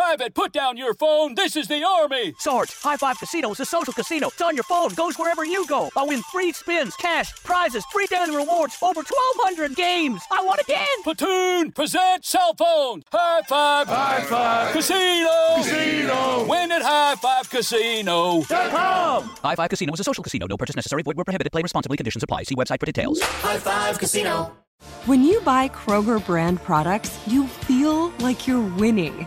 Private, put down your phone. This is the Army. Sarge, High Five Casino is a social casino. It's on your phone, goes wherever you go. I win free spins, cash, prizes, free daily rewards, over 1,200 games. I won again! Platoon, present cell phone. High Five. High Five. Casino. Casino. Win at High Five Casino. Com. High Five Casino is a social casino. No purchase necessary. Void where prohibited. Play responsibly. Conditions apply. See website for details. High Five Casino. When you buy Kroger brand products, you feel like you're winning.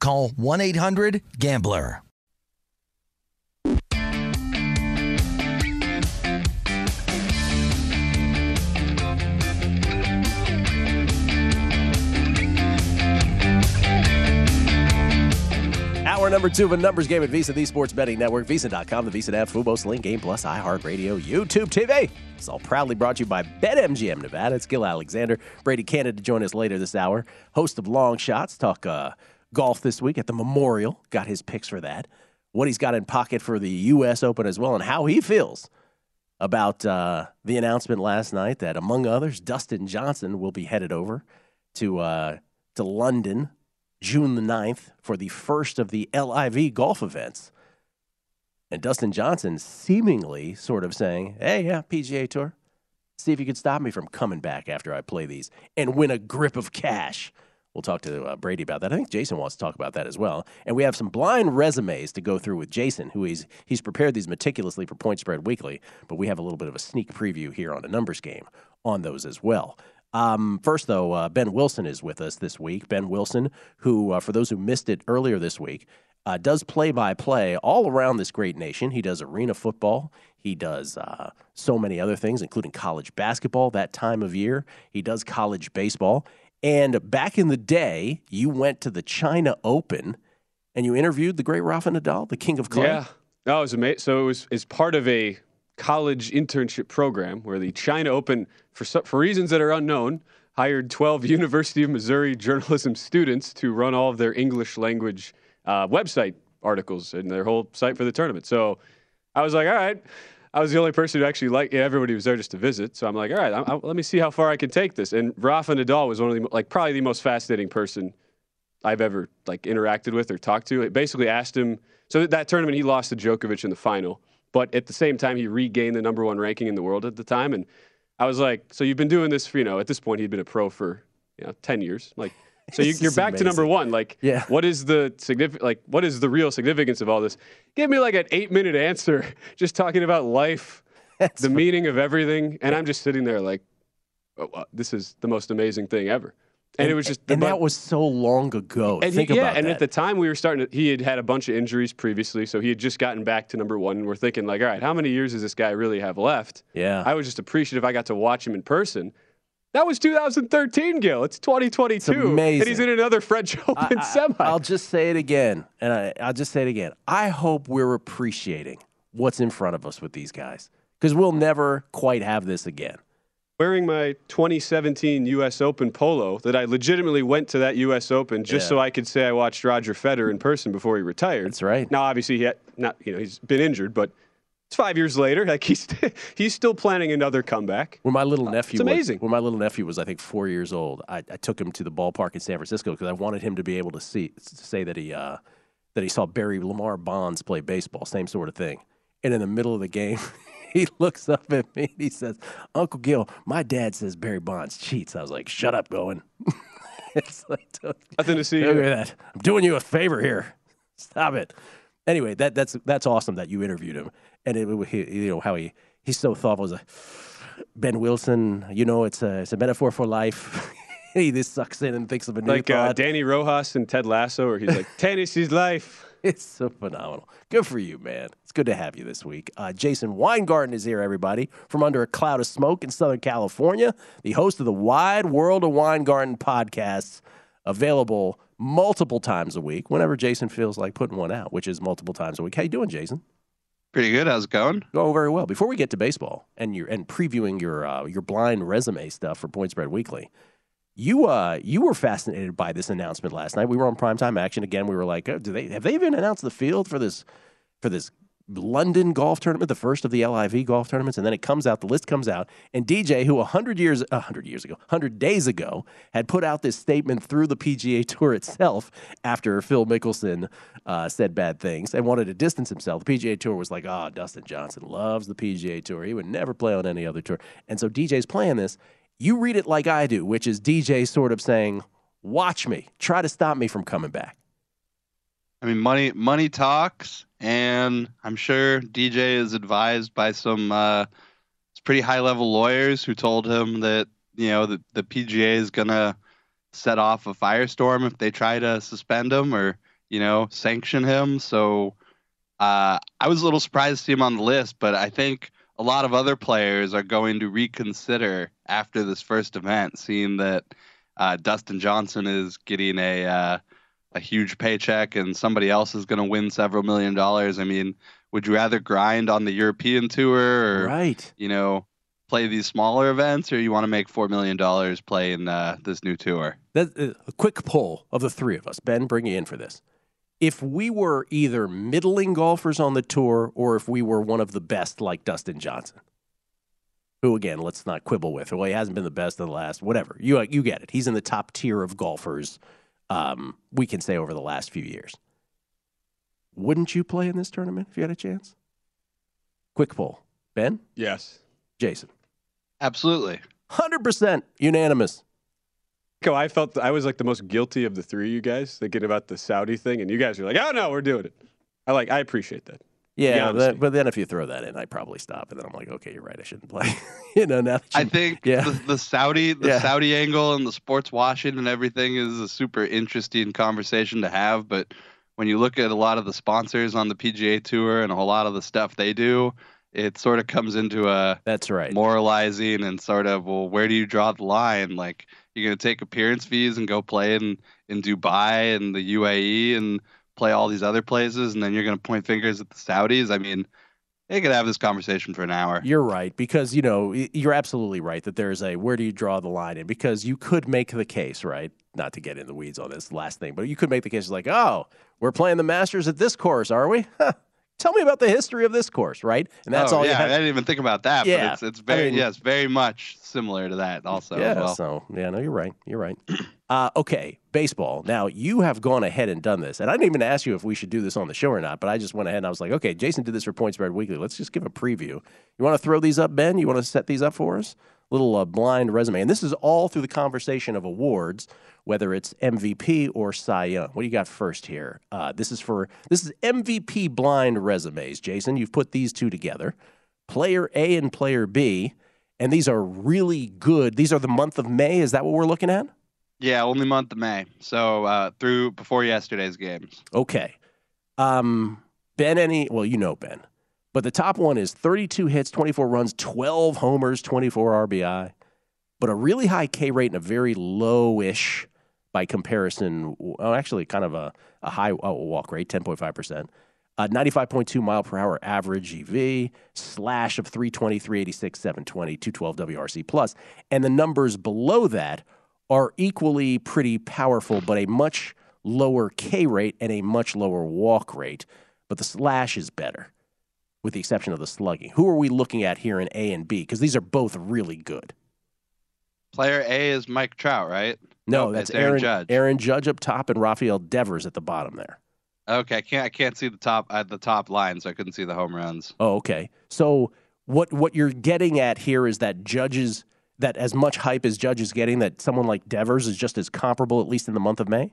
call 1-800-GAMBLER. Hour number two of a numbers game at VSIN, the Sports Betting Network, VSIN.com, the VSIN app, Fubo, Sling, Game Plus, iHeartRadio, YouTube TV. It's all proudly brought to you by BetMGM Nevada. It's Gil Alexander. Brady Cannon to join us later this hour. Host of Long Shots. Talk uh, golf this week at the Memorial. Got his picks for that. What he's got in pocket for the U.S. Open as well, and how he feels about uh, the announcement last night that, among others, Dustin Johnson will be headed over to uh, to London June the 9th for the first of the LIV golf events. And Dustin Johnson seemingly sort of saying, hey, yeah, PGA Tour, see if you could stop me from coming back after I play these and win a grip of cash. We'll talk to uh, Brady about that. I think Jason wants to talk about that as well. And we have some blind resumes to go through with Jason, who he's he's prepared these meticulously for Point Spread Weekly. But we have a little bit of a sneak preview here on a numbers game on those as well. Um, first, though, uh, Ben Wilson is with us this week. Ben Wilson, who, uh, for those who missed it earlier this week, uh, does play by play all around this great nation. He does arena football. He does uh, so many other things, including college basketball that time of year. He does college baseball. And back in the day, you went to the China Open and you interviewed the great Rafa Nadal, the king of clay. Yeah. No, it was amazing. So it was part of a college internship program where the China Open, for for reasons that are unknown, hired 12 University of Missouri journalism students to run all of their English language uh, website articles and their whole site for the tournament. So I was like, all right. I was the only person who actually liked. Yeah, everybody was there just to visit. So I'm like, all right, I, I, let me see how far I can take this. And Rafa Nadal was one of the like probably the most fascinating person I've ever like interacted with or talked to. It basically asked him. So that tournament, he lost to Djokovic in the final, but at the same time, he regained the number one ranking in the world at the time. And I was like, so you've been doing this for you know at this point he'd been a pro for you know ten years, like. So you, are back amazing. to number one. Like, yeah. what is the significant? Like, what is the real significance of all this? Give me like an eight-minute answer, just talking about life, That's the funny. meaning of everything, and I'm just sitting there like, oh, uh, this is the most amazing thing ever. And, and it was just, and that was so long ago. And Think he, yeah, about and that. at the time we were starting to, he had had a bunch of injuries previously, so he had just gotten back to number one. And we're thinking like, all right, how many years does this guy really have left? Yeah, I was just appreciative I got to watch him in person. That was 2013, Gil. It's 2022. It's amazing. And he's in another French Open I, semi. I'll just say it again, and I, I'll just say it again. I hope we're appreciating what's in front of us with these guys because we'll never quite have this again. wearing my 2017 U.S. Open polo that I legitimately went to that U.S. Open just Yeah. so I could say I watched Roger Federer in person before he retired. That's right. Now, obviously, he had not you know he's been injured, but it's five years later. Like he's he's still planning another comeback. When my little nephew, it's amazing. Was, when my little nephew was, I think, four years old, I, I took him to the ballpark in San Francisco because I wanted him to be able to see, to say that he, uh, that he saw Barry Lamar Bonds play baseball, same sort of thing. And in the middle of the game, he looks up at me and he says, "Uncle Gil, my dad says Barry Bonds cheats." I was like, "Shut up, going." it's like, Nothing to see. Look at that. I'm doing you a favor here. Stop it. Anyway, that that's that's awesome that you interviewed him, and it, he, you know how he he's so thoughtful. He's a Ben Wilson, you know, it's a it's a metaphor for life. he just sucks in and thinks of a new Like uh. Dani Rojas and Ted Lasso, where he's like, "Tennis is life." It's so phenomenal. Good for you, man. It's good to have you this week. Uh, Jason Weingarten is here, everybody, from under a cloud of smoke in Southern California, the host of the Wide World of Weingarten podcasts, available multiple times a week whenever Jason feels like putting one out, which is multiple times a week. How you doing, Jason? Pretty good. How's it going? Going very well. Before we get to baseball and your and previewing your uh, your blind resume stuff for Point Spread Weekly, you uh you were fascinated by this announcement last night. We were on primetime action again. We were like, oh, do they have they even announced the field for this for this London golf tournament, the first of the LIV golf tournaments, and then it comes out, the list comes out, and DJ, who 100 years, 100 years ago, 100 days ago, had put out this statement through the PGA Tour itself after Phil Mickelson uh, said bad things and wanted to distance himself. The PGA Tour was like, oh, Dustin Johnson loves the PGA Tour. He would never play on any other tour. And so DJ's playing this. You read it like I do, which is DJ sort of saying, watch me, try to stop me from coming back. I mean, money money talks, and I'm sure DJ is advised by some uh, pretty high level lawyers who told him that you know the, the PGA is gonna set off a firestorm if they try to suspend him or you know sanction him. So uh, I was a little surprised to see him on the list, but I think a lot of other players are going to reconsider after this first event, seeing that uh, Dustin Johnson is getting a uh, a huge paycheck and somebody else is going to win several million dollars. I mean, would you rather grind on the European tour or right. you know play these smaller events, or you want to make four million dollars playing uh, this new tour? That, uh, a quick poll of the three of us. Ben, bring you in for this. If we were either middling golfers on the tour or if we were one of the best, like Dustin Johnson, who again, let's not quibble with. Well, he hasn't been the best in the last, whatever. You you get it. He's in the top tier of golfers. Um, we can say over the last few years. Wouldn't you play in this tournament if you had a chance? Quick poll. Ben, Yes. Jason, Absolutely. hundred percent unanimous. Go. I felt I was like the most guilty of the three of you guys thinking about the Saudi thing, and you guys were like, "Oh no, we're doing it." I like. I appreciate that. Yeah, that, but then if you throw that in, I probably stop, and then I'm like, okay, you're right, I shouldn't play. you know, now that I think yeah. the, the Saudi the Yeah. Saudi angle and the sports washing and everything is a super interesting conversation to have. But when you look at a lot of the sponsors on the PGA Tour and a whole lot of the stuff they do, it sort of comes into a that's right. moralizing and sort of well, where do you draw the line? Like you're gonna take appearance fees and go play in in Dubai and the UAE and play all these other places, and then you're gonna point fingers at the Saudis. I mean, they could have this conversation for an hour. You're right because you know you're absolutely right that there's a where do you draw the line in because you could make the case right not to get in the weeds on this last thing but you could make the case like oh we're playing the Masters at this course are we tell me about the history of this course right and that's oh, all yeah, you have I didn't even think about that. Yeah, but it's it's very I mean- yes, very much similar to that also. as yeah well. so yeah no you're right you're right uh, okay baseball now you have gone ahead and done this and I didn't even ask you if we should do this on the show or not but I just went ahead and I was like okay Jason did this for Point Spread Weekly let's just give a preview you want to throw these up Ben you want to set these up for us little uh, blind resume. And this is all through the conversation of awards, whether it's MVP or Cy Young. What do you got first here? Uh, this is for this is MVP blind resumes. Jason, you've put these two together, player A and player B, and these are really good. These are the month of May. Is that what we're looking at? Yeah, only month of May. So uh, through before yesterday's games. Okay. Um, Ben, any, well, you know Ben, but the top one is 32 hits, 24 runs, 12 homers, 24 RBI, but a really high K rate and a very lowish by comparison. Oh, actually, kind of a, a high oh, walk rate, 10.5%. Uh, 95.2 mile per hour average EV, slash of 320, 386, 720, 212 WRC plus, and the numbers below that are equally pretty powerful, but a much lower K rate and a much lower walk rate. But the slash is better, with the exception of the slugging. Who are we looking at here in A and B? Because these are both really good. Player A is Mike Trout, right? No, Nope, that's Aaron Aaron Judge. Aaron Judge up top and Rafael Devers at the bottom there. Okay, I can't I can't see the top at the top line, so I couldn't see the home runs. Oh, okay. So what what you're getting at here is that judges that as much hype as Judge is getting, that someone like Devers is just as comparable, at least in the month of May.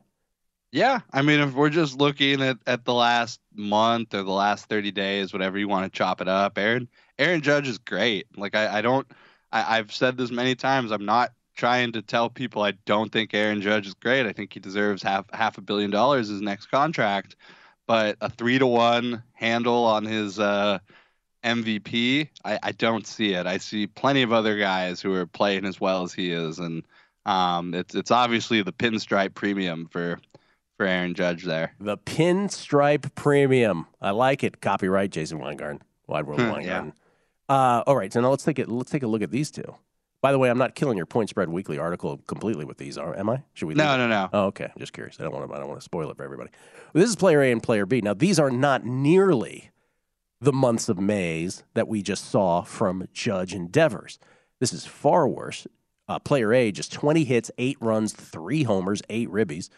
Yeah, I mean, if we're just looking at, at the last month or the last thirty days, whatever you want to chop it up, Aaron Aaron Judge is great. Like I, I don't, I, I've said this many times. I'm not trying to tell people I don't think Aaron Judge is great. I think he deserves half half a billion dollars his next contract, but a three to one handle on his uh, MVP, I, I don't see it. I see plenty of other guys who are playing as well as he is, and um, it's it's obviously the pinstripe premium for for Aaron Judge there. The pinstripe premium. I like it. Copyright Jason Weingarten. Wide World of Hmm, Weingarten. Uh, all right, so now let's take it. Let's take a look at these two. By the way, I'm not killing your point spread weekly article completely with these, are am I? Should we? No, no, no. Oh, okay. I'm just curious. I don't want to. I don't want to spoil it for everybody. This is player A and player B. Now, these are not nearly the months of Mays that we just saw from Judge and Devers. This is far worse. Uh, player A just 20 hits, eight runs, three homers, eight ribbies.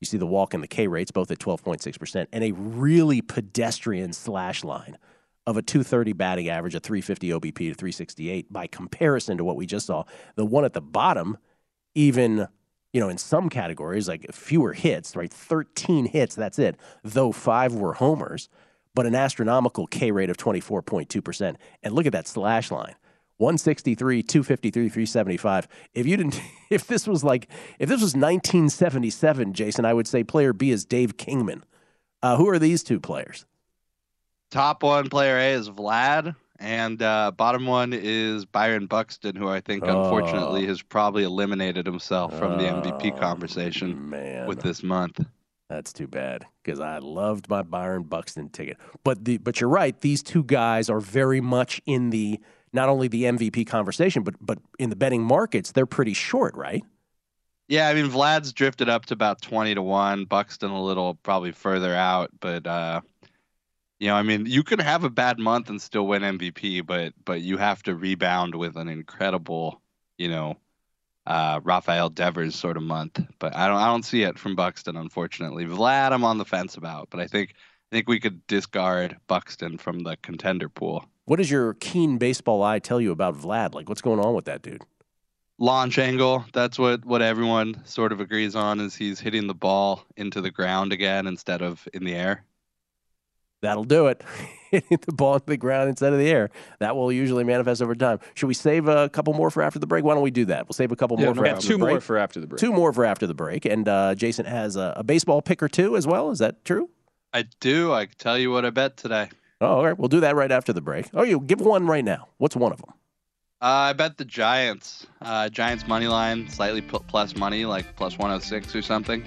You see the walk and the K rates both at 12.6%, and a really pedestrian slash line of a 230 batting average, a 350 OBP to 368 by comparison to what we just saw. The one at the bottom, even, you know, in some categories, like fewer hits, right? 13 hits, that's it, though five were homers, but an astronomical K rate of 24.2%. And look at that slash line. 163, 253, 375. If you didn't, if this was like, if this was 1977, Jason, I would say player B is Dave Kingman. Uh, who are these two players? Top one player A is Vlad, and uh, bottom one is Byron Buxton, who I think unfortunately has probably eliminated himself from the MVP conversation man. with this month. That's too bad because I loved my Byron Buxton ticket. But the but you're right; these two guys are very much in the not only the MVP conversation, but but in the betting markets, they're pretty short, right? Yeah, I mean Vlad's drifted up to about twenty to one. Buxton a little probably further out, but uh, you know, I mean, you can have a bad month and still win MVP, but but you have to rebound with an incredible, you know, uh, Rafael Devers sort of month. But I don't I don't see it from Buxton, unfortunately. Vlad, I'm on the fence about, but I think I think we could discard Buxton from the contender pool. What does your keen baseball eye tell you about Vlad? Like, what's going on with that dude? launch angle that's what what everyone sort of agrees on is he's hitting the ball into the ground again instead of in the air That'll do it. Hitting the ball into the ground instead of the air. That will usually manifest over time. Should we save a couple more for after the break? Why don't we do that? We'll save a couple Yeah, more for after two the break. more for after the break. Two more for after the break. And uh, Jason has a, a baseball pick or two as well. Is that true? i do i can tell you what i bet today Oh, all right. We'll do that right after the break. Oh, you give one right now. What's one of them? uh, i bet the giants uh, giants money line slightly plus money like plus 106 or something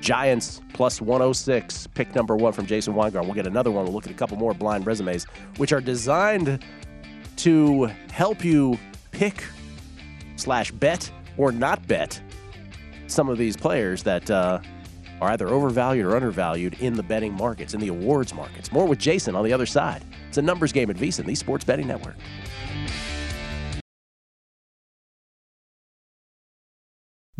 Giants plus 106, pick number one from Jason Weingarten. We'll get another one. We'll look at a couple more blind resumes, which are designed to help you pick slash bet or not bet some of these players that uh, are either overvalued or undervalued in the betting markets, in the awards markets. More with Jason on the other side. It's a numbers game at VSIN, the Sports Betting Network.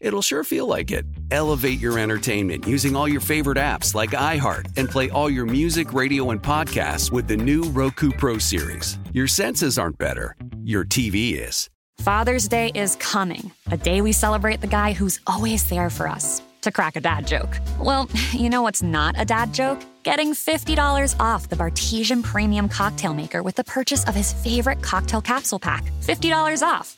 It'll sure feel like it. Elevate your entertainment using all your favorite apps like iHeart and play all your music, radio, and podcasts with the new Roku Pro Series. Your senses aren't better, your TV is. Father's Day is coming, a day we celebrate the guy who's always there for us. To crack a dad joke. Well, you know what's not a dad joke? Getting $50 off the Bartesian Premium Cocktail Maker with the purchase of his favorite cocktail capsule pack. $50 off.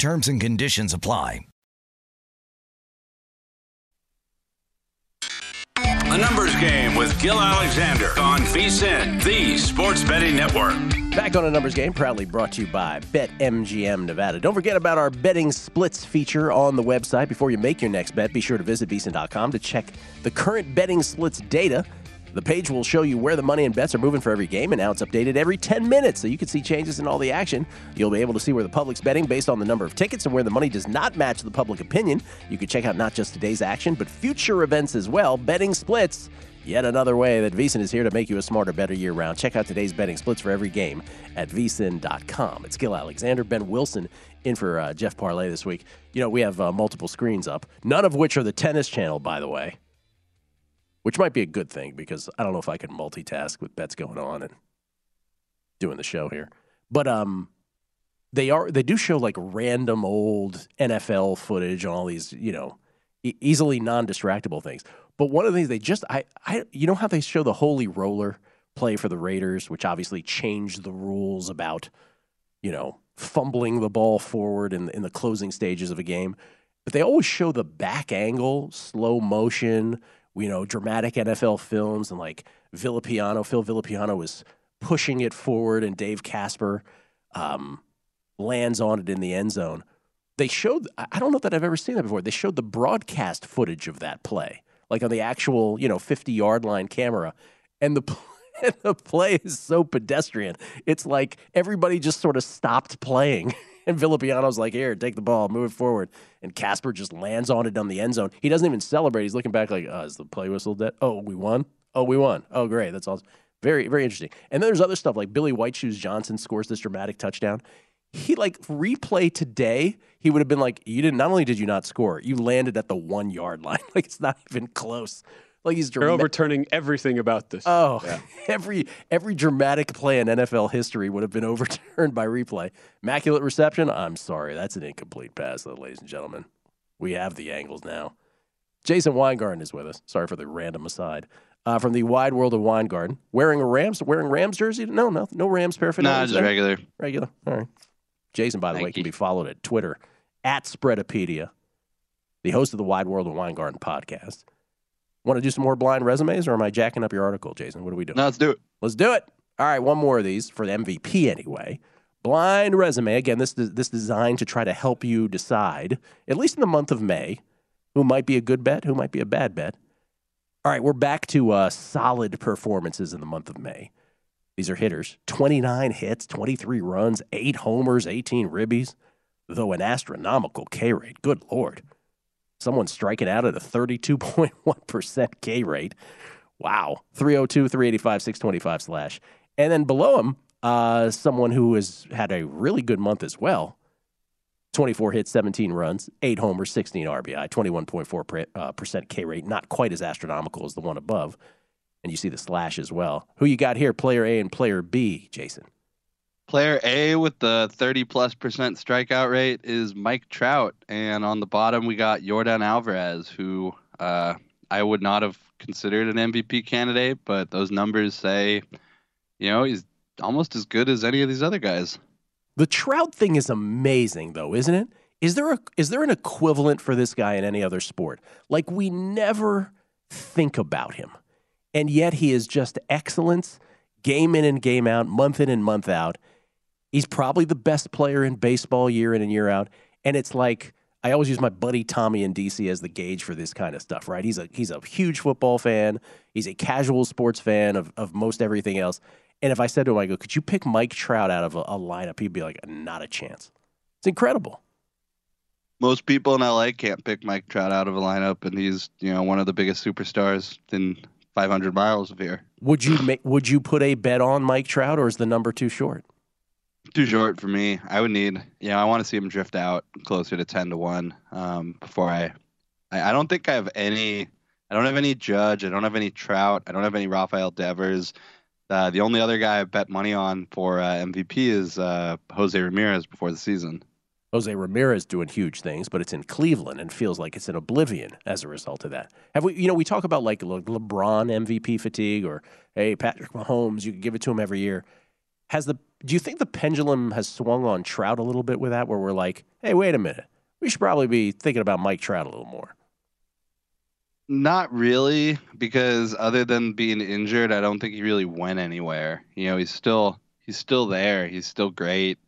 Terms and conditions apply. A numbers game with Gil Alexander on VSIN, the Sports Betting Network. Back on a numbers game, proudly brought to you by BetMGM Nevada. Don't forget about our betting splits feature on the website. Before you make your next bet, be sure to visit VSIN.com to check the current betting splits data. The page will show you where the money and bets are moving for every game, and now it's updated every 10 minutes, so you can see changes in all the action. You'll be able to see where the public's betting based on the number of tickets and where the money does not match the public opinion. You can check out not just today's action, but future events as well. Betting splits. Yet another way that VSIN is here to make you a smarter, better year round. Check out today's betting splits for every game at vsin.com. It's Gil Alexander, Ben Wilson in for uh, Jeff Parlay this week. You know, we have uh, multiple screens up, none of which are the tennis channel, by the way which might be a good thing because I don't know if I can multitask with bets going on and doing the show here. But um, they are they do show like random old NFL footage on all these you know e- easily non-distractible things. But one of the things they just I I you know how they show the holy roller play for the Raiders, which obviously changed the rules about you know fumbling the ball forward in in the closing stages of a game. But they always show the back angle, slow motion you know, dramatic NFL films and like Villapiano, Phil Villapiano was pushing it forward and Dave Casper um, lands on it in the end zone. They showed, I don't know that I've ever seen that before. They showed the broadcast footage of that play, like on the actual, you know, 50 yard line camera. And the, the play is so pedestrian. It's like everybody just sort of stopped playing. And Villapiano's like, here, take the ball, move it forward. And Casper just lands on it on the end zone. He doesn't even celebrate. He's looking back like, oh, is the play whistle dead? Oh, we won? Oh, we won. Oh, great. That's awesome. Very, very interesting. And then there's other stuff like Billy White Shoes Johnson scores this dramatic touchdown. He like replay today, he would have been like, you didn't, not only did you not score, you landed at the one yard line. Like it's not even close. Like he's They're overturning everything about this. Oh, yeah. every every dramatic play in NFL history would have been overturned by replay. Immaculate reception. I'm sorry, that's an incomplete pass, though, ladies and gentlemen. We have the angles now. Jason Weingarten is with us. Sorry for the random aside. Uh, from the wide world of Weingarten, wearing a Rams, wearing Rams jersey? No, no, no Rams paraphernalia. Nah, just regular. Regular. All right. Jason, by the Thank way, can be followed at Twitter at Spreadopedia, the host of the Wide World of Weingarten podcast. Want to do some more blind resumes, or am I jacking up your article, Jason? What are we doing? No, let's do it. Let's do it. All right, one more of these for the MVP anyway. Blind resume. Again, this this designed to try to help you decide, at least in the month of May, who might be a good bet, who might be a bad bet. All right, we're back to uh, solid performances in the month of May. These are hitters 29 hits, 23 runs, 8 homers, 18 ribbies, though an astronomical K rate. Good Lord. Someone striking out at a 32.1% K rate. Wow. 302 385 625 slash. And then below him, uh, someone who has had a really good month as well 24 hits, 17 runs, 8 homers, 16 RBI, 21.4% uh, percent K rate. Not quite as astronomical as the one above. And you see the slash as well. Who you got here, player A and player B, Jason? Player A with the 30 plus percent strikeout rate is Mike Trout. And on the bottom, we got Yordan Alvarez, who uh, I would not have considered an MVP candidate, but those numbers say, you know, he's almost as good as any of these other guys. The Trout thing is amazing, though, isn't it? Is there a is there an equivalent for this guy in any other sport? Like we never think about him, and yet he is just excellence, game in and game out, month in and month out. He's probably the best player in baseball year in and year out, and it's like I always use my buddy Tommy in DC as the gauge for this kind of stuff, right? He's a he's a huge football fan. He's a casual sports fan of of most everything else. And if I said to him, I go, could you pick Mike Trout out of a, a lineup? He'd be like, not a chance. It's incredible. Most people in LA can't pick Mike Trout out of a lineup, and he's you know one of the biggest superstars in 500 miles of here. Would you make, would you put a bet on Mike Trout, or is the number too short? Too short for me. I would need, you know, I want to see him drift out closer to 10 to 1 um, before I, I. I don't think I have any. I don't have any Judge. I don't have any Trout. I don't have any Rafael Devers. Uh, the only other guy I bet money on for uh, MVP is uh, Jose Ramirez before the season. Jose Ramirez doing huge things, but it's in Cleveland and feels like it's in oblivion as a result of that. Have we, you know, we talk about like Le- LeBron MVP fatigue or hey Patrick Mahomes, you can give it to him every year. Has the do you think the pendulum has swung on Trout a little bit with that, where we're like, hey, wait a minute, we should probably be thinking about Mike Trout a little more? Not really, because other than being injured, I don't think he really went anywhere. You know, he's still he's still there. He's still great.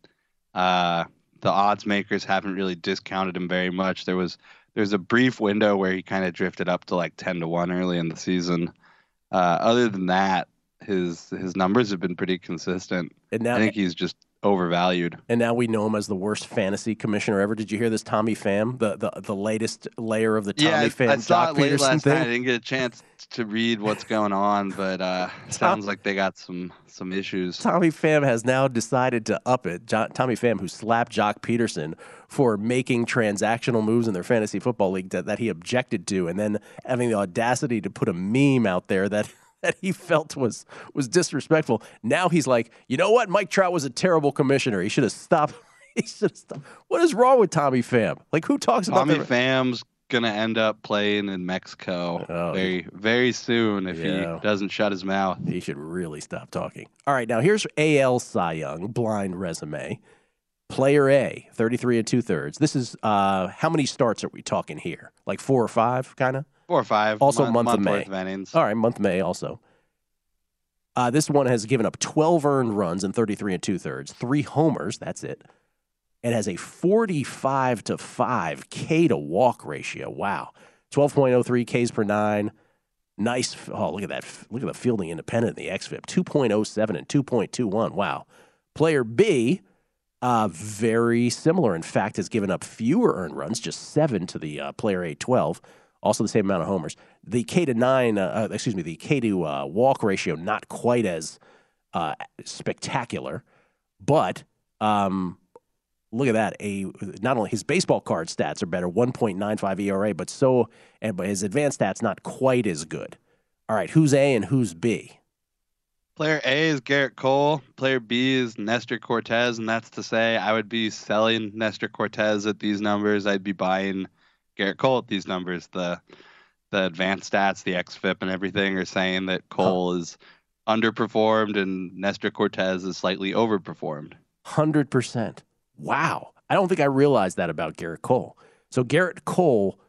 Uh, the odds makers haven't really discounted him very much. There was there's a brief window where he kind of drifted up to like ten to one early in the season. Uh, other than that, his his numbers have been pretty consistent. And now, I think he's just overvalued. And now we know him as the worst fantasy commissioner ever. Did you hear this Tommy Pham, the the, the latest layer of the Tommy yeah, Pham I saw Joc it late Pederson last thing? night. I didn't get a chance to read what's going on, but uh, sounds like they got some some issues. Tommy Pham has now decided to up it. Jo- Tommy Pham, who slapped Joc Pederson for making transactional moves in their fantasy football league that, that he objected to, and then having the audacity to put a meme out there that that he felt was was disrespectful. Now he's like, you know what? Mike Trout was a terrible commissioner. He should have stopped. He should have stopped. What is wrong with Tommy Pham? Like, who talks about Tommy? Pham's gonna end up playing in Mexico very very soon if Oh, Yeah. he doesn't shut his mouth. He should really stop talking. All right, now here's AL Cy Young blind resume. Player A, 33 and two thirds. This is uh, how many starts are we talking here? Like four or five, kind of? Four or five. Also, month, month, of May. of innings. All right, month May also. Uh, this one has given up 12 earned runs and 33 and two thirds, three homers. That's it. It has a 45 to 5 K to walk ratio. Wow. 12.03 Ks per nine. Nice. Oh, look at that. Look at the fielding independent in the XFIP 2.07 and 2.21. Wow. Player B, uh, very similar. In fact, has given up fewer earned runs, just seven to the uh, player A 12. Also the same amount of homers. The K to nine, uh, uh, excuse me, the K to uh, walk ratio not quite as uh, spectacular, but um, look at that. A not only his baseball card stats are better, 1.95 ERA, but so and but his advanced stats not quite as good. All right, who's A and who's B? Player A is Gerrit Cole. Player B is Nestor Cortes, and that's to say I would be selling Nestor Cortes at these numbers. I'd be buying Gerrit Cole at these numbers. The the advanced stats, the XFIP, and everything are saying that Cole is underperformed and Nestor Cortes is slightly overperformed. Hundred percent. Wow, I don't think I realized that about Gerrit Cole. So Gerrit Cole,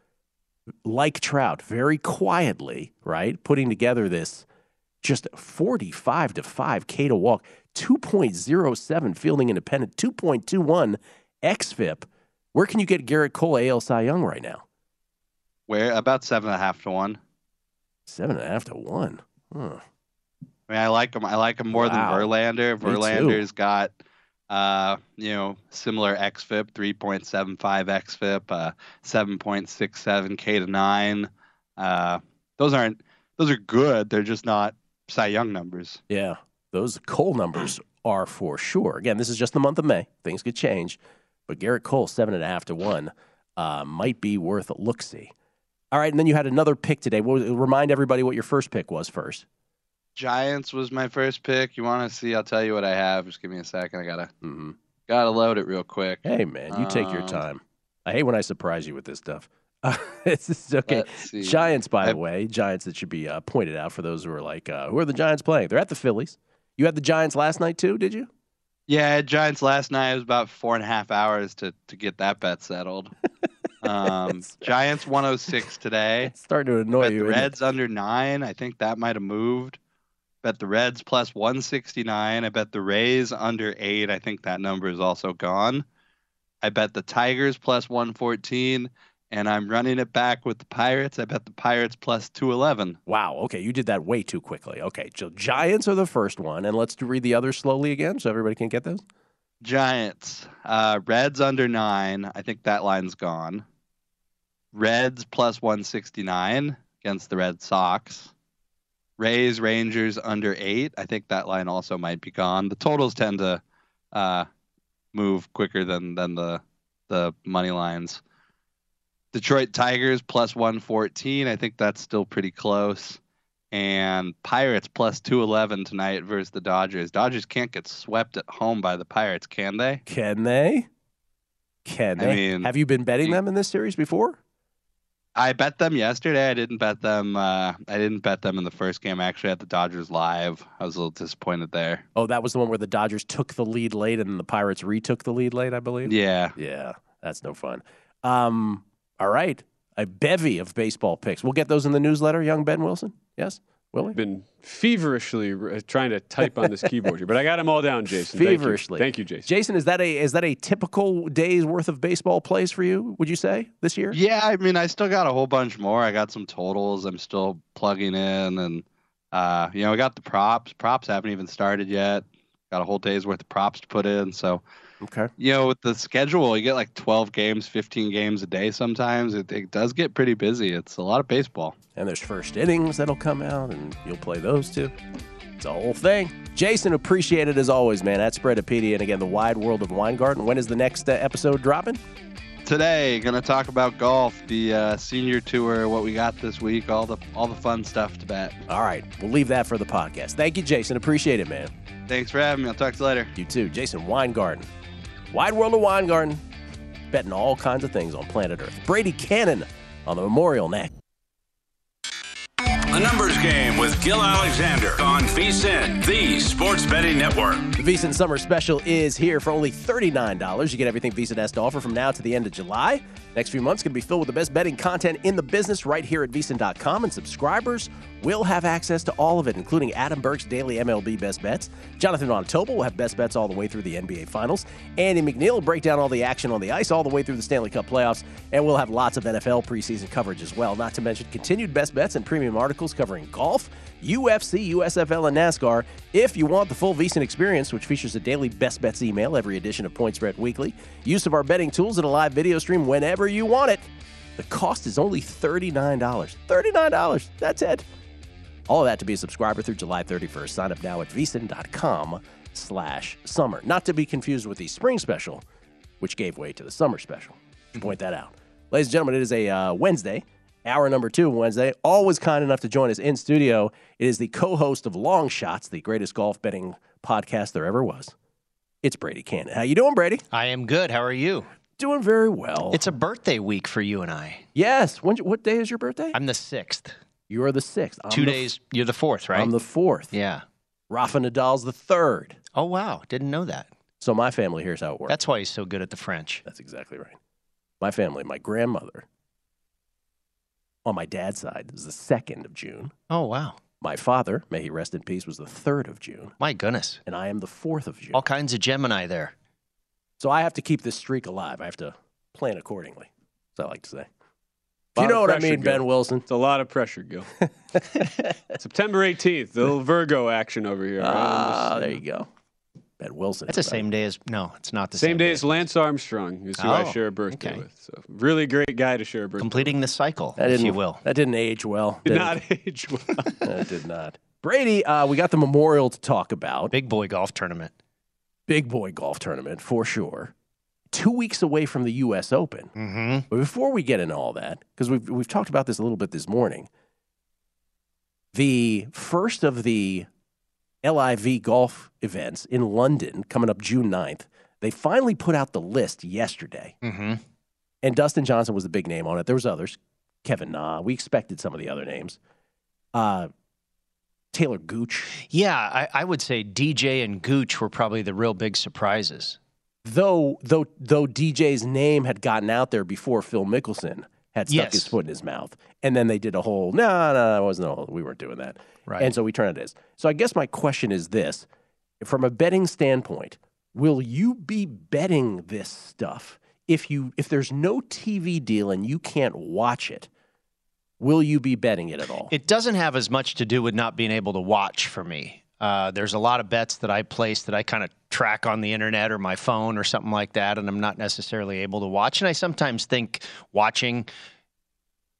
like Trout, very quietly, right, putting together this just 45 to 5 K to walk, 2.07 fielding independent, 2.21 XFIP. Where can you get Gerrit Cole AL Cy Young right now? Where about seven and a half to one. Seven and a half to one. Huh. I mean, I like him. I like him more Wow. than Verlander. Verlander's got, uh, you know, similar xFIP, 3.75 xFIP, uh, 7.67 K to nine. Uh, those aren't. Those are good. They're just not Cy Young numbers. Yeah, those Cole numbers are for sure. Again, this is just the month of May. Things could change. But Gerrit Cole seven and a half to one uh, might be worth a look see. All right, and then you had another pick today. What was, remind everybody what your first pick was first. Giants was my first pick. You want to see? I'll tell you what I have. Just give me a second. I gotta Mm-hmm. gotta load it real quick. Hey man, you take your Um, time. I hate when I surprise you with this stuff. Uh, it's it's okay. Giants, by the way, Giants that should be uh, pointed out for those who are like, uh, who are the Giants playing? They're at the Phillies. You had the Giants last night too, did you? Yeah, Giants last night. It was about four and a half hours to to get that bet settled. Um, Giants 106 today. Starting to annoy Bet you. the isn't it? Reds under nine. I think that might have moved. Bet the Reds plus 169. I bet the Rays under eight. I think that number is also gone. I bet the Tigers plus 114. And I'm running it back with the Pirates. I bet the Pirates plus 211. Wow. Okay, you did that way too quickly. Okay, so Giants are the first one, and let's read the others slowly again so everybody can get those. Giants. Uh, Reds under nine. I think that line's gone. Reds plus 169 against the Red Sox. Rays, Rangers under eight. I think that line also might be gone. The totals tend to uh, move quicker than than the the money lines. Detroit Tigers plus 114. I think that's still pretty close. And Pirates plus 211 tonight versus the Dodgers. Dodgers can't get swept at home by the Pirates, can they? Can they? Can I they? mean, Have you been betting them in this series before? I bet them yesterday. I didn't bet them. Uh, I didn't bet them in the first game. I actually had the Dodgers live. I was a little disappointed there. Oh, that was the one where the Dodgers took the lead late and the Pirates retook the lead late, I believe. Yeah. Yeah, that's no fun. Um, all right, a bevy of baseball picks. We'll get those in the newsletter, young Ben Wilson. Yes, will we? Been feverishly uh, trying to type on this keyboard here, but I got them all down, Jason. Thank you. Feverishly. Thank you, Jason. Jason, is that a is that a typical day's worth of baseball plays for you? Would you say this year? Yeah, I mean, I still got a whole bunch more. I got some totals. I'm still plugging in, and uh, you know, I got the props. Props haven't even started yet. Got a whole day's worth of props to put in. So, Okay. you know, with the schedule, you get like 12 games, 15 games a day. Sometimes it, it does get pretty busy. It's a lot of baseball. And there's first innings that'll come out, and you'll play those too. It's a whole thing. Jason, appreciate it as always, man. At Spreadopedia, and again, the wide world of Weingarten. When is the next uh, episode dropping? Today, gonna talk about golf, the uh, senior tour, what we got this week, all the all the fun stuff to bet. All right, we'll leave that for the podcast. Thank you, Jason. Appreciate it, man. Thanks for having me. I'll talk to you later. You too, Jason Weingarten. Wide world of Weingarten, betting all kinds of things on planet Earth. Brady Cannon on the Memorial next. A numbers game with Gil Alexander on VSIN, the sports betting network. The VSiN Summer Special is here for only $39. You get everything VSiN has to offer from now to the end of July. Next few months going to be filled with the best betting content in the business right here at VSiN.com, and subscribers will have access to all of it, including Adam Burke's daily MLB best bets. Jonathan Von Tobel will have best bets all the way through the NBA Finals. Andy MacNeil will break down all the action on the ice all the way through the Stanley Cup playoffs, and we'll have lots of NFL preseason coverage as well, not to mention continued best bets and premium articles covering golf, UFC, USFL, and NASCAR. If you want the full VSiN experience, which features a daily best bets email, every edition of Point Spread Weekly, use of our betting tools, and a live video stream whenever you want it, the cost is only $39. $39. That's it. All of that to be a subscriber through July 31st. Sign up now at vsin.com slash summer. Not to be confused with the spring special, which gave way to the summer special. Point that out. Ladies and gentlemen, it is a uh, Wednesday, hour number two Wednesday. Always kind enough to join us in studio. It is the co-host of Long Shots, the greatest golf betting podcast there ever was. It's Brady Cannon. How you doing, Brady? I am good. How are you? Doing very well. It's a birthday week for you and I. Yes. When, what day is your birthday? I'm the sixth. You are the sixth. I'm Two the- days. You're the fourth, right? I'm the fourth. yeah. Rafa Nadal's the third. Oh wow, didn't know that. So my family, here's how it works. That's why he's so good at the French. That's exactly right. My family, my grandmother, on my dad's side, is the second of June. Oh wow. My father, may he rest in peace, was the third of June, My goodness. and I am the fourth of June. All kinds of Gemini there. So I have to keep this streak alive. I have to plan accordingly, as I like to say. Lot you know of what I mean, Gil. Ben Wilson? It's a lot of pressure, Gil. September 18th, the little Virgo action over here. Ah, there you go. Ben Wilson. That's the same day as no, it's not the Same, same, day as Lance Armstrong is who I Oh, share a birthday okay. with. So really great guy to share a birthday. Completing the cycle, That if didn't, you will. That didn't age well. Did did not it? age well. That did not. Brady, uh, we got the memorial to talk about. Big boy golf tournament. Big boy golf tournament for sure. Two weeks away from the U.S. Open. Mm-hmm. But before we get into all that, because we've we've talked about this a little bit this morning, the first of the LIV golf events in London coming up June 9th, they finally put out the list yesterday. Mm-hmm. And Dustin Johnson was the big name on it. There was others. Kevin Na. We expected some of the other names. Uh, Taylor Gooch. Yeah, I, I would say DJ and Gooch were probably the real big surprises. Though though though DJ's name had gotten out there before Phil Mickelson had stuck Yes. his foot in his mouth. And then they did a whole no, no, it wasn't a whole we weren't doing that. Right. And so we turned it it is. So I guess my question is this. From a betting standpoint, will you be betting this stuff if you if there's no TV deal and you can't watch it? Will you be betting it at all? It doesn't have as much to do with not being able to watch for me. Uh, there's a lot of bets that I place that I kind of track on the internet or my phone or something like that, and I'm not necessarily able to watch. And I sometimes think watching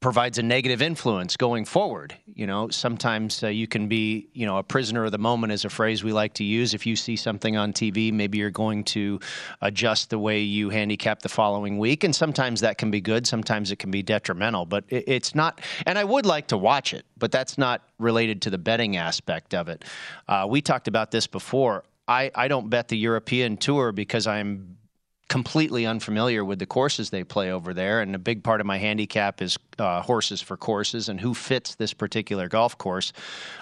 provides a negative influence going forward. You know, sometimes uh, you can be, you know, a prisoner of the moment is a phrase we like to use. If you see something on TV, maybe you're going to adjust the way you handicap the following week, and sometimes that can be good. Sometimes it can be detrimental, but it, it's not. And I would like to watch it, but that's not related to the betting aspect of it. Uh, we talked about this before. I, I don't bet the European tour because I'm completely unfamiliar with the courses they play over there. And a big part of my handicap is uh, horses for courses and who fits this particular golf course.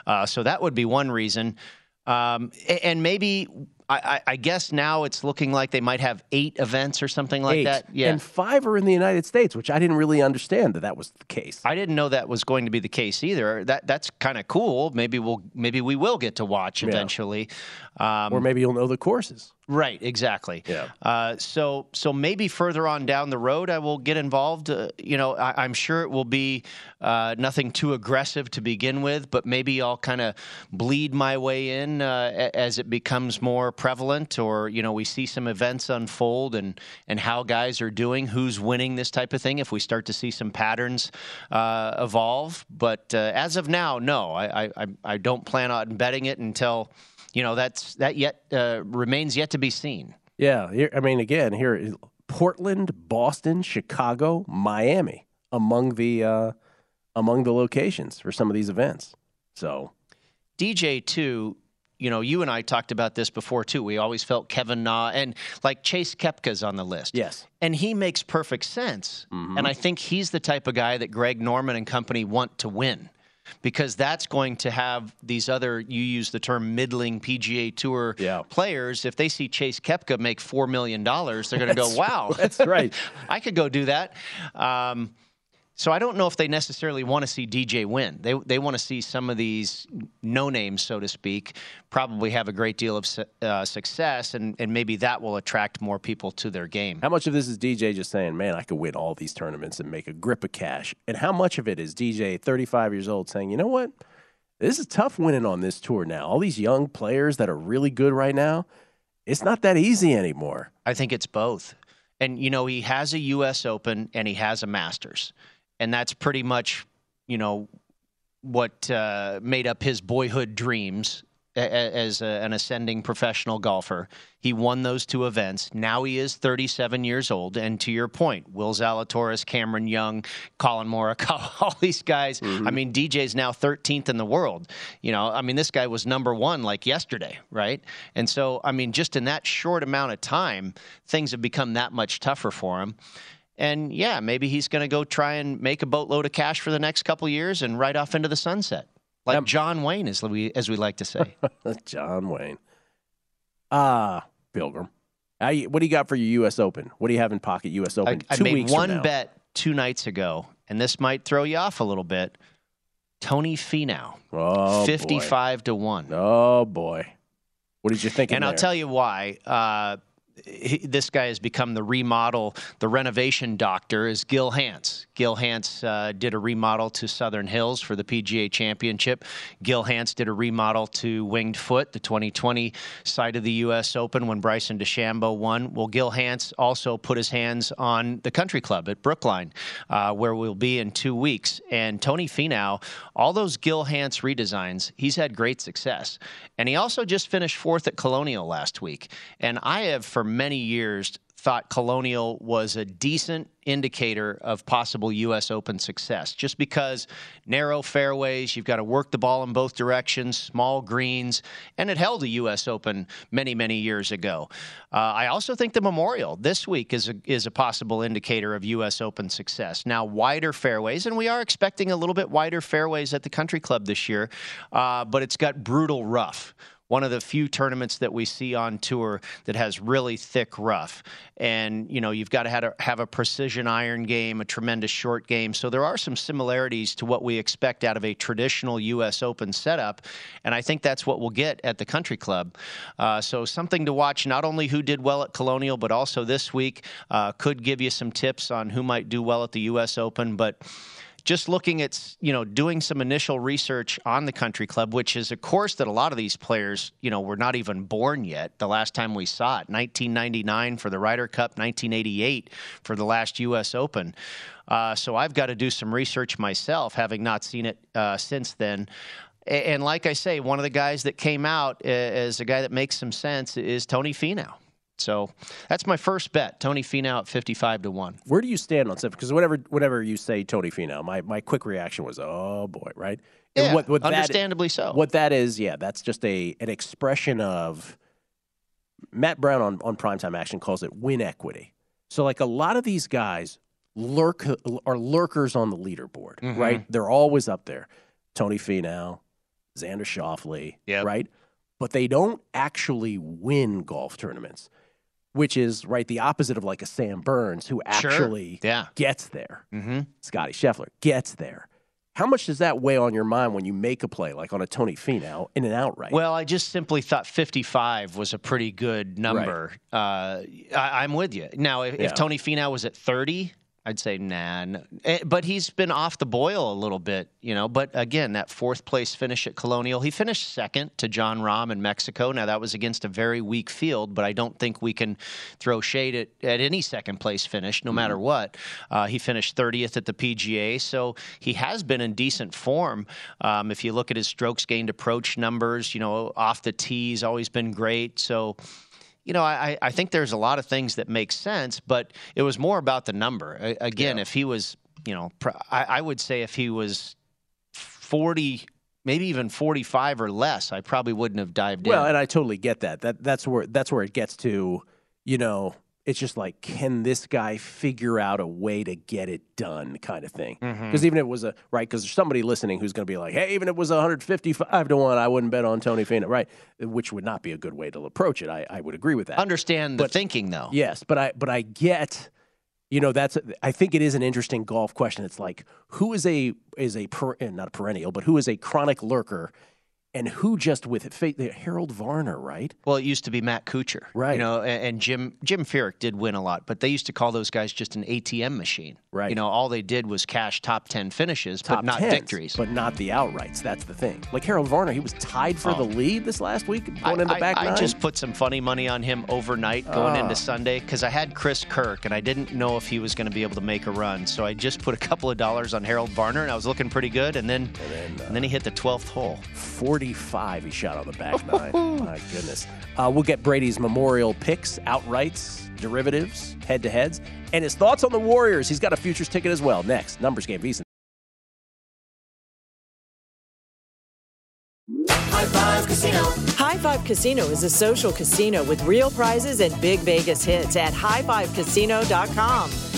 Uh, so that would be one reason. Um, and maybe. I, I guess now it's looking like they might have eight events or something like Eight. that. Yeah, And five are in the United States, which I didn't really understand that that was the case. I didn't know that was going to be the case either. That that's kind of cool. Maybe we'll maybe we will get to watch Yeah. eventually. Um, or maybe you'll know the courses. Right, exactly. Yeah. Uh, so, so maybe further on down the road, I will get involved. Uh, you know, I, I'm sure it will be uh, nothing too aggressive to begin with, but maybe I'll kind of bleed my way in uh, as it becomes more prevalent, or you know, we see some events unfold and and how guys are doing, who's winning this type of thing. If we start to see some patterns uh, evolve, but uh, as of now, no, I, I I- don't plan on betting it until. You know that's that yet uh, remains yet to be seen. Yeah, here, I mean, again, here, Portland, Boston, Chicago, Miami among the uh, among the locations for some of these events. So DJ too. You know, you and I talked about this before too. We always felt Kevin Na and like Chase Koepka's on the list. Yes. And he makes perfect sense. And I think he's the type of guy that Greg Norman and company want to win. Because that's going to have these other, you use the term middling PGA Tour players. If they see Chase Koepka make $4 million, they're going to go, wow. that's right. I could go do that. Um, so I don't know if they necessarily want to see DJ win. They they want to see some of these no names, so to speak, probably have a great deal of su- uh, success, and and maybe that will attract more people to their game. How much of this is DJ just saying, "Man, I could win all these tournaments and make a grip of cash," and how much of it is DJ, 35 years old, saying, "You know what? This is tough winning on this tour now. All these young players that are really good right now, it's not that easy anymore." I think it's both. And you know, he has a U.S. Open and he has a Masters, and that's pretty much you know what uh, made up his boyhood dreams as a, an ascending professional golfer. He won those two events. Now he is 37 years old. And to your point, Will Zalatoris, Cameron Young, Collin Morikawa, all these guys. I mean, DJ's now 13th in the world. You know, I mean, this guy was number one like yesterday, right? And so, I mean, just in that short amount of time, things have become that much tougher for him. And yeah, maybe he's going to go try and make a boatload of cash for the next couple years and ride off into the sunset, like John Wayne, as we as we like to say. John Wayne. Ah, Pilgrim. How you- what do you got for your U.S. Open? What do you have in pocket U.S. Open? I, I two made one bet two nights ago, and this might throw you off a little bit. Tony Finau, Oh, boy. fifty-five to one. Oh boy, what did you think? And I'll tell you why. Uh, he, this guy has become the remodel, the renovation doctor is Gil Hanse. Gil Hanse uh, did a remodel to Southern Hills for the PGA Championship. Gil Hanse did a remodel to Winged Foot, the 2020 side of the U.S. Open when Bryson DeChambeau won. Well, Gil Hanse also put his hands on the Country Club at Brookline, uh, where we'll be in two weeks. And Tony Finau, all those Gil Hanse redesigns, he's had great success. And he also just finished fourth at Colonial last week. And I have, for many years, thought Colonial was a decent indicator of possible U.S. Open success, just because narrow fairways, you've got to work the ball in both directions, small greens, and it held a U.S. Open many, many years ago. Uh, I also think the Memorial this week is a, is a possible indicator of U.S. Open success. Now, wider fairways, and we are expecting a little bit wider fairways at the Country Club this year, uh, but it's got brutal rough one of the few tournaments that we see on tour that has really thick rough. And, you know, you've got to have a, have a precision iron game, a tremendous short game. So there are some similarities to what we expect out of a traditional U.S. Open setup. And I think that's what we'll get at the Country Club. Uh, so something to watch, not only who did well at Colonial, but also this week uh, could give you some tips on who might do well at the U.S. Open. But just looking at you know doing some initial research on the country club which is a course that a lot of these players you know were not even born yet the last time we saw it 1999 for the Ryder Cup 1988 for the last US Open uh, so I've got to do some research myself having not seen it uh, since then and like I say, one of the guys that came out as a guy that makes some sense is Tony Finau. So that's my first bet. Tony Finau at fifty-five to one. Where do you stand on stuff? Because whatever, whenever you say Tony Finau, my, my quick reaction was, oh boy, right? And yeah, what, what understandably that, so. What that is, yeah, that's just a an expression of Matt Brown on on primetime action calls it win equity. So like a lot of these guys lurk are lurkers on the leaderboard, mm-hmm. right? They're always up there. Tony Finau, Xander Schauffele, yep. right? But they don't actually win golf tournaments which is right the opposite of like a Sam Burns who actually sure. yeah. gets there. Mm-hmm. Scotty Scheffler gets there. How much does that weigh on your mind when you make a play like on a Tony Finau in an outright? Well, I just simply thought 55 was a pretty good number. Right. Uh, I, am with you. Now, if, yeah. if Tony Finau was at 30, I'd say nah, no. Eh, but he's been off the boil a little bit, you know. But again, that fourth place finish at Colonial, he finished second to Jon Rahm in Mexico. Now that was against a very weak field, but I don't think we can throw shade at, at any second place finish, no mm-hmm. matter what. Uh, he finished 30th at the PGA, so he has been in decent form. Um, if you look at his strokes gained approach numbers, you know, off the tee, he's always been great. So you know, I, I think there's a lot of things that make sense, but it was more about the number. Again, yeah. if he was, you know, I, I would say if he was 40, maybe even 45 or less, I probably wouldn't have dived well, in. Well, and I totally get that. That that's where that's where it gets to, you know, it's just like, can this guy figure out a way to get it done, kind of thing? Because mm-hmm. even if it was a right, because there's somebody listening who's going to be like, hey, even if it was 155 to one, I wouldn't bet on Tony Finau, right? Which would not be a good way to approach it. I, I would agree with that. Understand the thinking, though. Yes, but I but I get, you know, that's I think it is an interesting golf question. It's like who is a is a per, not a perennial, but who is a chronic lurker and who just with it? Harold Varner, right? Well, it used to be Matt Kuchar, right? You know, and, and Jim Jim Furyk did win a lot, but they used to call those guys just an ATM machine, right? You know, all they did was cash top ten finishes, top but not tens, victories, but not the outrights. That's the thing. Like Harold Varner, he was tied for oh. the lead this last week, going I, in the back I, nine. I just put some funny money on him overnight going into ah. Sunday because I had Chris Kirk and I didn't know if he was going to be able to make a run, so I just put a couple of dollars on Harold Varner and I was looking pretty good, and then and then, uh, and then he hit the twelfth hole, forty five. He shot on the back nine. My goodness. Uh, we'll get Brady's memorial picks, outrights, derivatives, head to heads, and his thoughts on the Warriors. He's got a futures ticket as well. Next, numbers game, VSIN. High Five Casino. High Five Casino is a social casino with real prizes and big Vegas hits at highfivecasino.com.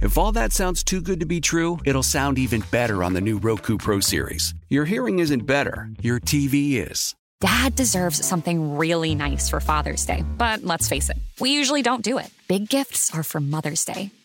If all that sounds too good to be true, it'll sound even better on the new Roku Pro Series. Your hearing isn't better, your TV is. Dad deserves something really nice for Father's Day, but let's face it, we usually don't do it. Big gifts are for Mother's Day.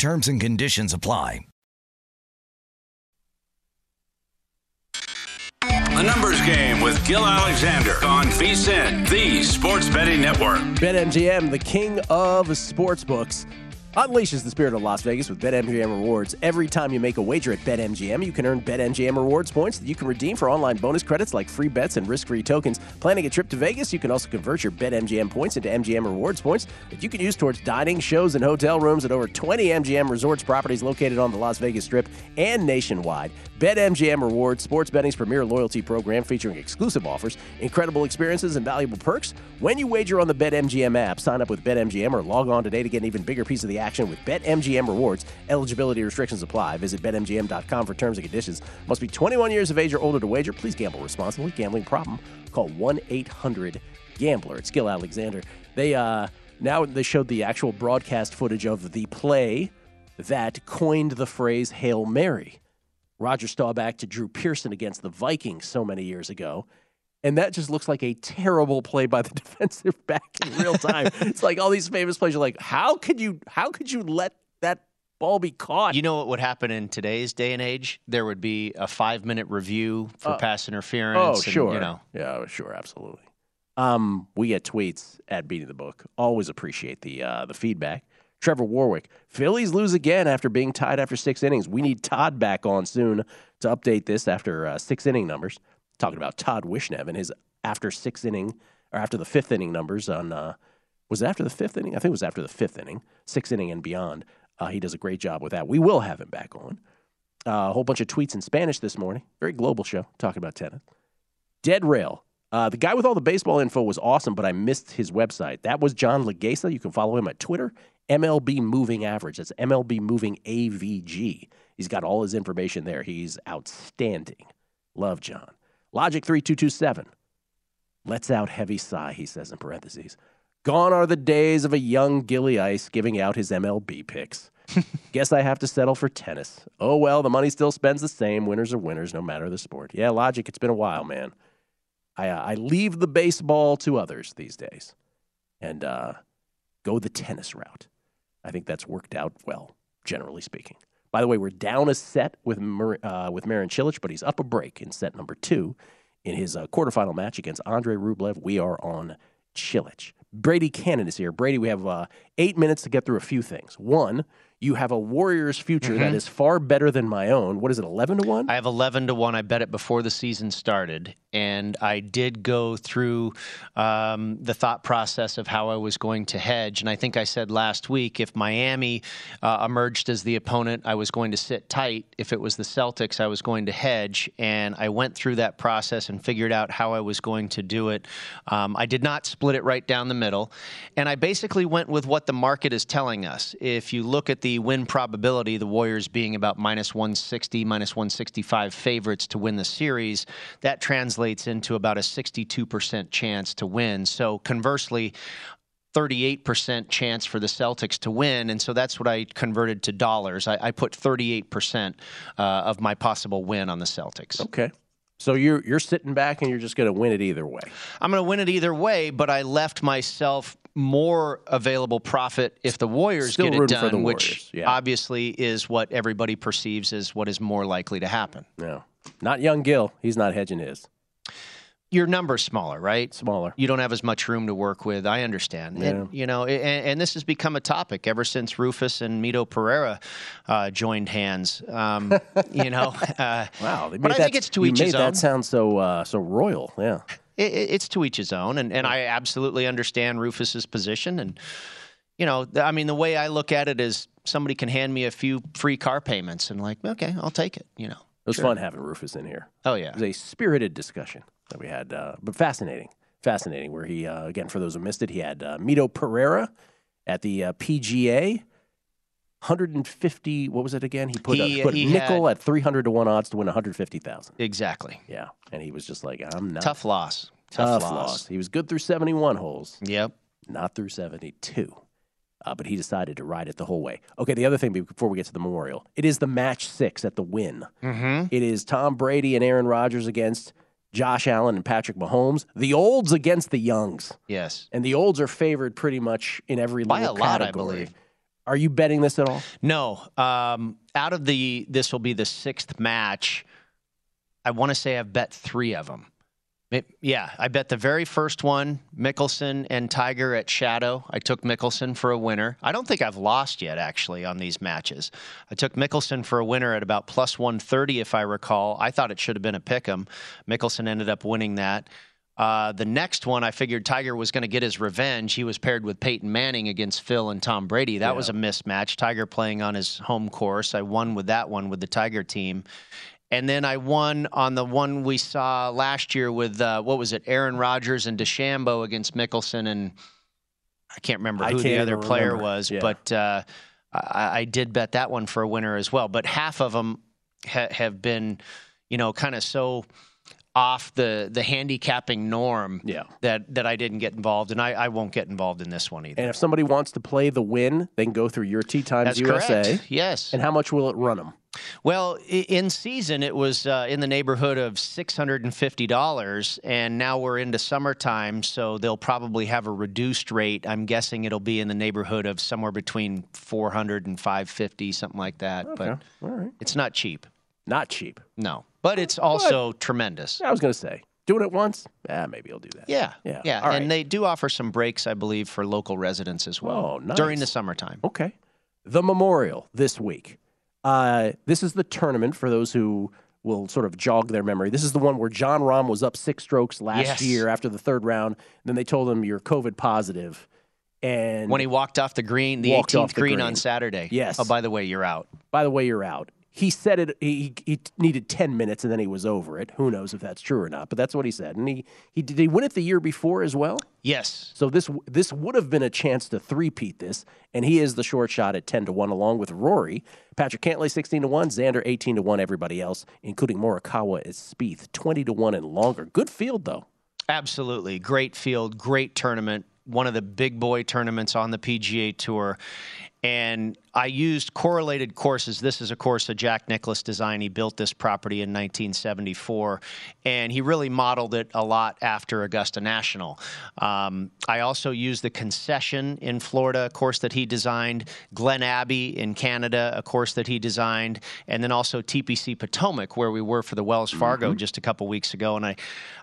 Terms and conditions apply. The Numbers Game with Gil Alexander on VSIN, the Sports Betting Network. BetMGM, the king of sportsbooks, unleashes the spirit of Las Vegas with BetMGM rewards. Every time you make a wager at BetMGM, you can earn BetMGM rewards points that you can redeem for online bonus credits like free bets and risk-free tokens. Planning a trip to Vegas, you can also convert your BetMGM points into MGM rewards points that you can use towards dining, shows, and hotel rooms at over 20 MGM resorts properties located on the Las Vegas Strip and nationwide. BetMGM Rewards, sports betting's premier loyalty program featuring exclusive offers, incredible experiences, and valuable perks. When you wager on the BetMGM app, sign up with BetMGM or log on today to get an even bigger piece of the action with BetMGM Rewards. Eligibility restrictions apply. Visit BetMGM.com for terms and conditions. Must be 21 years of age or older to wager. Please gamble responsibly. Gambling problem? Call 1-800-GAMBLER. It's Gil Alexander. They uh, now they showed the actual broadcast footage of the play that coined the phrase Hail Mary. Roger Staubach to Drew Pearson against the Vikings so many years ago. And that just looks like a terrible play by the defensive back in real time. it's like all these famous plays are like, how could you how could you let that ball be caught? You know what would happen in today's day and age? There would be a five minute review for Uh, pass interference. Oh, and, sure. You know, Yeah, sure, absolutely. Um, we get tweets at beating the book. Always appreciate the uh, the feedback. Trevor Warwick, Phillies lose again after being tied after six innings. We need Todd back on soon to update this after uh, six inning numbers. Talking about Todd Wishnev and his after six inning or after the fifth inning numbers on uh, was it after the fifth inning? I think it was after the fifth inning, six inning and beyond. Uh, he does a great job with that. We will have him back on. Uh, a whole bunch of tweets in Spanish this morning. Very global show talking about tennis. Dead Rail. Uh, the guy with all the baseball info was awesome, but I missed his website. That was John Legesa. You can follow him at Twitter, MLB Moving Average. That's MLB Moving AVG. He's got all his information there. He's outstanding. Love John. Logic 3227. Lets out heavy sigh, he says in parentheses. Gone are the days of a young Gilly Ice giving out his MLB picks. Guess I have to settle for tennis. Oh well, the money still spends the same. Winners are winners, no matter the sport. Yeah, Logic, it's been a while, man. I, uh, I leave the baseball to others these days and uh, go the tennis route. I think that's worked out well, generally speaking. By the way, we're down a set with uh, with Marin Cilic, but he's up a break in set number two in his uh, quarterfinal match against Andre Rublev. We are on Cilic. Brady Cannon is here. Brady, we have uh, eight minutes to get through a few things. One, you have a Warriors future that Mhm. is far better than my own. What is it, 11 to 1? I have 11 to 1. I bet it before the season started. And I did go through um, the thought process of how I was going to hedge. And I think I said last week if Miami uh, emerged as the opponent, I was going to sit tight. If it was the Celtics, I was going to hedge. And I went through that process and figured out how I was going to do it. Um, I did not split it right down the middle. And I basically went with what the market is telling us. If you look at the win probability, the Warriors being about minus 160, minus 165 favorites to win the series, that translates into about a 62% chance to win. So conversely, 38% chance for the Celtics to win. And so that's what I converted to dollars. I, I put 38% uh, of my possible win on the Celtics. Okay. So you're you're sitting back and you're just going to win it either way. I'm going to win it either way, but I left myself more available profit if the Warriors Still get it done, which yeah. obviously is what everybody perceives as what is more likely to happen. No, not young Gil. He's not hedging his. Your number's smaller, right? Smaller. You don't have as much room to work with. I understand. And, you know, and, and this has become a topic ever since Rufus and Mito Pereira uh, joined hands. Um, you know, uh, Wow, but I think it's to each his own. that sound so uh, so royal. Yeah. It, it- it's to each his own, and, and I absolutely understand Rufus's position. And you know, I mean, the way I look at it is somebody can hand me a few free car payments, and like, okay, I'll take it. You know, It was Sure. fun having Rufus in here. Oh yeah, It was a spirited discussion that we had, uh, but fascinating, fascinating. Where he uh, again, for those who missed it, he had uh, Mito Pereira at the uh, PGA. 150. What was it again? He put He- a, put he nickel had- at 300 to one odds to Wynn 150,000. exactly. Yeah, and he was just like, I'm not Tough loss. tough, Tough, loss. loss. He was good through 71 holes. Yep. Not through 72. Uh, but he decided to ride it the whole way. Okay, the other thing before we get to the memorial, it is the match six at the win. Mm-hmm. It is Tom Brady and Aaron Rodgers against Josh Allen and Patrick Mahomes. The olds against the youngs. Yes. And the olds are favored pretty much in every By little a lot, I believe. Are you betting this at all? No. Um, out of the, this will be the sixth match. I want to say I've bet three of them. Yeah, I bet the very first one, Mickelson and Tiger at Shadow. I took Mickelson for a winner. I don't think I've lost yet, actually, on these matches. I took Mickelson for a winner at about plus 130, if I recall. I thought it should have been a pick 'em. Mickelson ended up winning that. Uh, the next one, I figured Tiger was going to get his revenge. He was paired with Peyton Manning against Phil and Tom Brady. That was a mismatch. Tiger playing on his home course. I won with that one with the Tiger team. And then I won on the one we saw last year with, uh, what was it, Aaron Rodgers and DeChambeau against Mickelson. And I can't remember who the can't other player remember. was, Yeah. but uh, I, I did bet that one for a winner as well. But half of them ha- have been, you know, kind of so off the the handicapping norm Yeah. that that I didn't get involved, and I, I won't get involved in this one either. And if somebody wants to play the Wynn, they can go through your T Times That's USA. correct. Yes. And how much will it run them? Well, in season, it was uh, in the neighborhood of six hundred and fifty dollars, and now we're into summertime, so they'll probably have a reduced rate. I'm guessing it'll be in the neighborhood of somewhere between four hundred and five fifty, something like that. Okay. But right. it's not cheap. Not cheap. No, but it's also tremendous. I was going to say, doing it once, yeah, maybe I'll do that. Yeah, Yeah. yeah, All right. and they do offer some breaks, I believe, for local residents as well Oh, nice. during the summertime. Okay. The Memorial this week. Uh, this is the tournament for those who will sort of jog their memory. This is the one where Jon Rahm was up six strokes last Yes. year after the third round. Then they told him you're COVID positive, and When he walked off the green, the 18th green, green. on Saturday. Yes. Oh, by the way, you're out. by the way, you're out. He said it. He, he needed ten minutes, and then he was over it. Who knows if that's true or not? But that's what he said. And he he did he win it the year before as well. Yes. So this this would have been a chance to three-peat this, and he is the short shot at ten to one, along with Rory, Patrick Cantlay sixteen to one, Xander eighteen to one, everybody else, including Morikawa at Spieth twenty to one and longer. Good field though. Absolutely. Great field, great tournament, one of the big boy tournaments on the PGA Tour. And I used correlated courses. This is a course that Jack Nicklaus designed. He built this property in 1974, and he really modeled it a lot after Augusta National. Um, I also used the concession in Florida, a course that he designed, Glen Abbey in Canada, a course that he designed, and then also TPC Potomac, where we were for the Wells Fargo just a couple weeks ago. And I,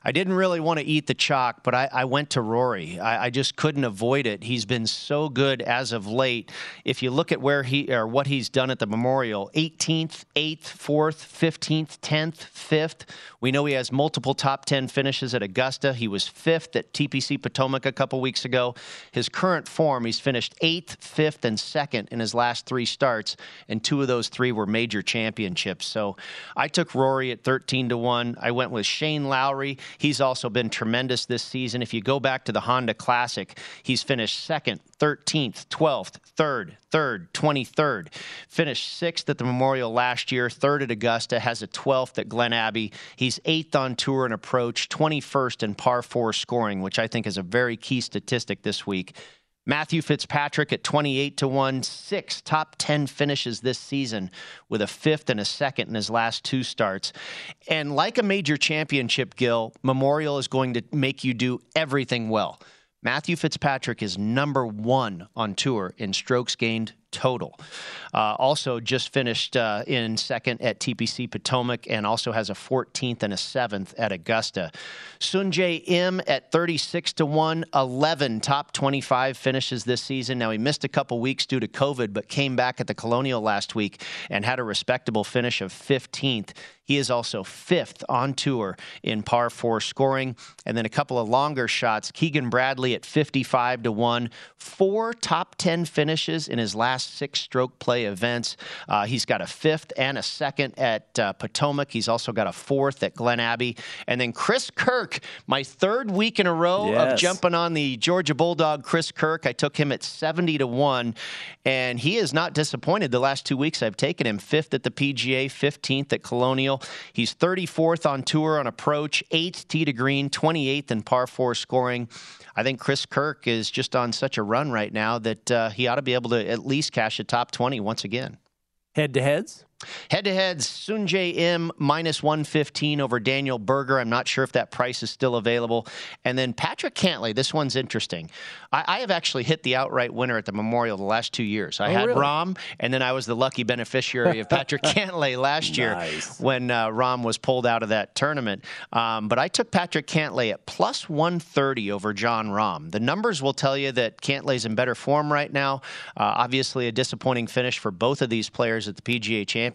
I didn't really want to eat the chalk, but I, I went to Rory. I, I just couldn't avoid it. He's been so good as of late. If you look at where he or what he's done at the Memorial, 18th, 8th, 4th, 15th, 10th, 5th. We know he has multiple top 10 finishes at Augusta. He was 5th at TPC Potomac a couple weeks ago. His current form, he's finished 8th, 5th, and 2nd in his last three starts, and two of those three were major championships. So I took Rory at 13 to 1. I went with Shane Lowry. He's also been tremendous this season. If you go back to the Honda Classic, he's finished second, 13th, 12th, 3rd, 3rd, 23rd. Finished 6th at the Memorial last year, 3rd at Augusta, has a 12th at Glen Abbey. He's 8th on tour and approach, 21st in par 4 scoring, which I think is a very key statistic this week. Matthew Fitzpatrick at 28 to 1, six top 10 finishes this season with a fifth and a second in his last two starts. And like a major championship, Gil, Memorial is going to make you do everything well. Matthew Fitzpatrick is number one on tour in strokes gained total. Uh, also, just finished uh, in second at TPC Potomac and also has a 14th and a 7th at Augusta. Sungjae Im at 36 to 1, 11 top 25 finishes this season. Now, he missed a couple weeks due to COVID, but came back at the Colonial last week and had a respectable finish of 15th. He is also fifth on tour in par four scoring. And then a couple of longer shots. Keegan Bradley at 55 to 1, four top 10 finishes in his last six stroke play events. Uh, he's got a fifth and a second at uh, Potomac. He's also got a fourth at Glen Abbey. And then Chris Kirk, my third week in a row Yes. of jumping on the Georgia Bulldog Chris Kirk. I took him at 70 to 1, and he is not disappointed the last two weeks I've taken him. Fifth at the PGA, 15th at Colonial. He's 34th on tour on approach, 8th tee to green, 28th in par four scoring. I think Chris Kirk is just on such a run right now that uh, he ought to be able to at least cash a top 20 once again. Head to heads? Head to heads, Sungjae Im minus 115 over Daniel Berger. I'm not sure if that price is still available. And then Patrick Cantlay, this one's interesting. I, I have actually hit the outright winner at the Memorial the last two years. I Oh, had really? Rahm, and then I was the lucky beneficiary of Patrick Cantlay last year Nice. when uh, Rahm was pulled out of that tournament. Um, but I took Patrick Cantlay at plus 130 over Jon Rahm. The numbers will tell you that Cantlay's in better form right now. Uh, obviously, a disappointing finish for both of these players at the PGA Championship,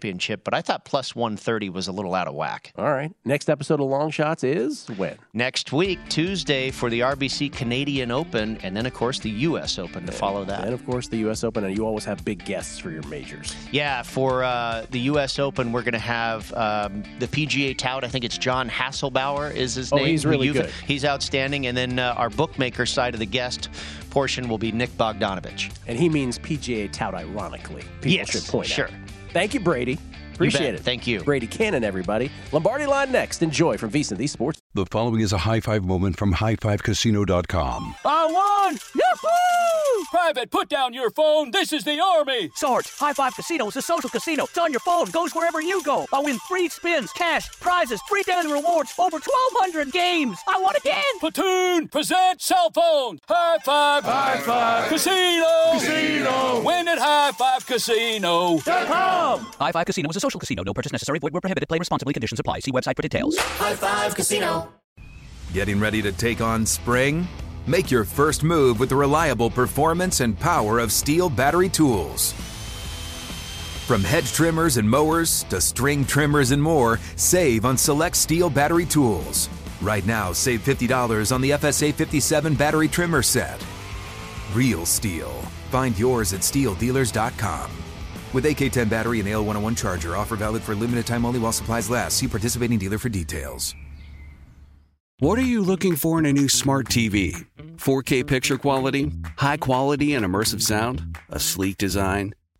but I thought plus 130 was a little out of whack. All right. Next episode of Long Shots is when? Next week, Tuesday, for the RBC Canadian Open, and then, of course, the U.S. Open to follow that. And of course, the U.S. Open, and you always have big guests for your majors. Yeah, for uh, the U.S. Open, we're going to have um, the PGA tout. I think it's John Hasselbauer is his Oh, name. he's really good. He's outstanding. And then uh, our bookmaker side of the guest portion will be Nick Bogdanovich. And he means PGA tout, ironically. People Yes, should point sure. out. Thank you, Brady. Appreciate it. Thank you. Brady Cannon, everybody. Lombardi line next. Enjoy from VSiN, the sports. The following is a high five moment from highfivecasino.com. I won! Yahoo! Private, put down your phone. This is the Army. Sarge, High Five Casino is a social casino. It's on your phone, goes wherever you go. I win free spins, cash, prizes, free daily rewards, over 1,200 games. I won again. Platoon, present cell phone. High five. High five. Casino. Casino. Win at highfivecasino.com. High Five Casino is a social casino. No purchase necessary. Void where prohibited. Play responsibly. Conditions apply. See website for details. High Five Casino. Getting ready to take on spring? Make your first move with the reliable performance and power of STIHL battery tools. From hedge trimmers and mowers to string trimmers and more, save on select STIHL battery tools. Right now, save $50 on the FSA 57 battery trimmer set. Real STIHL. Find yours at stihldealers.com. With AK10 battery and AL101 charger, offer valid for limited time only while supplies last. See participating dealer for details. What are you looking for in a new smart TV? 4K picture quality? High quality and immersive sound? A sleek design?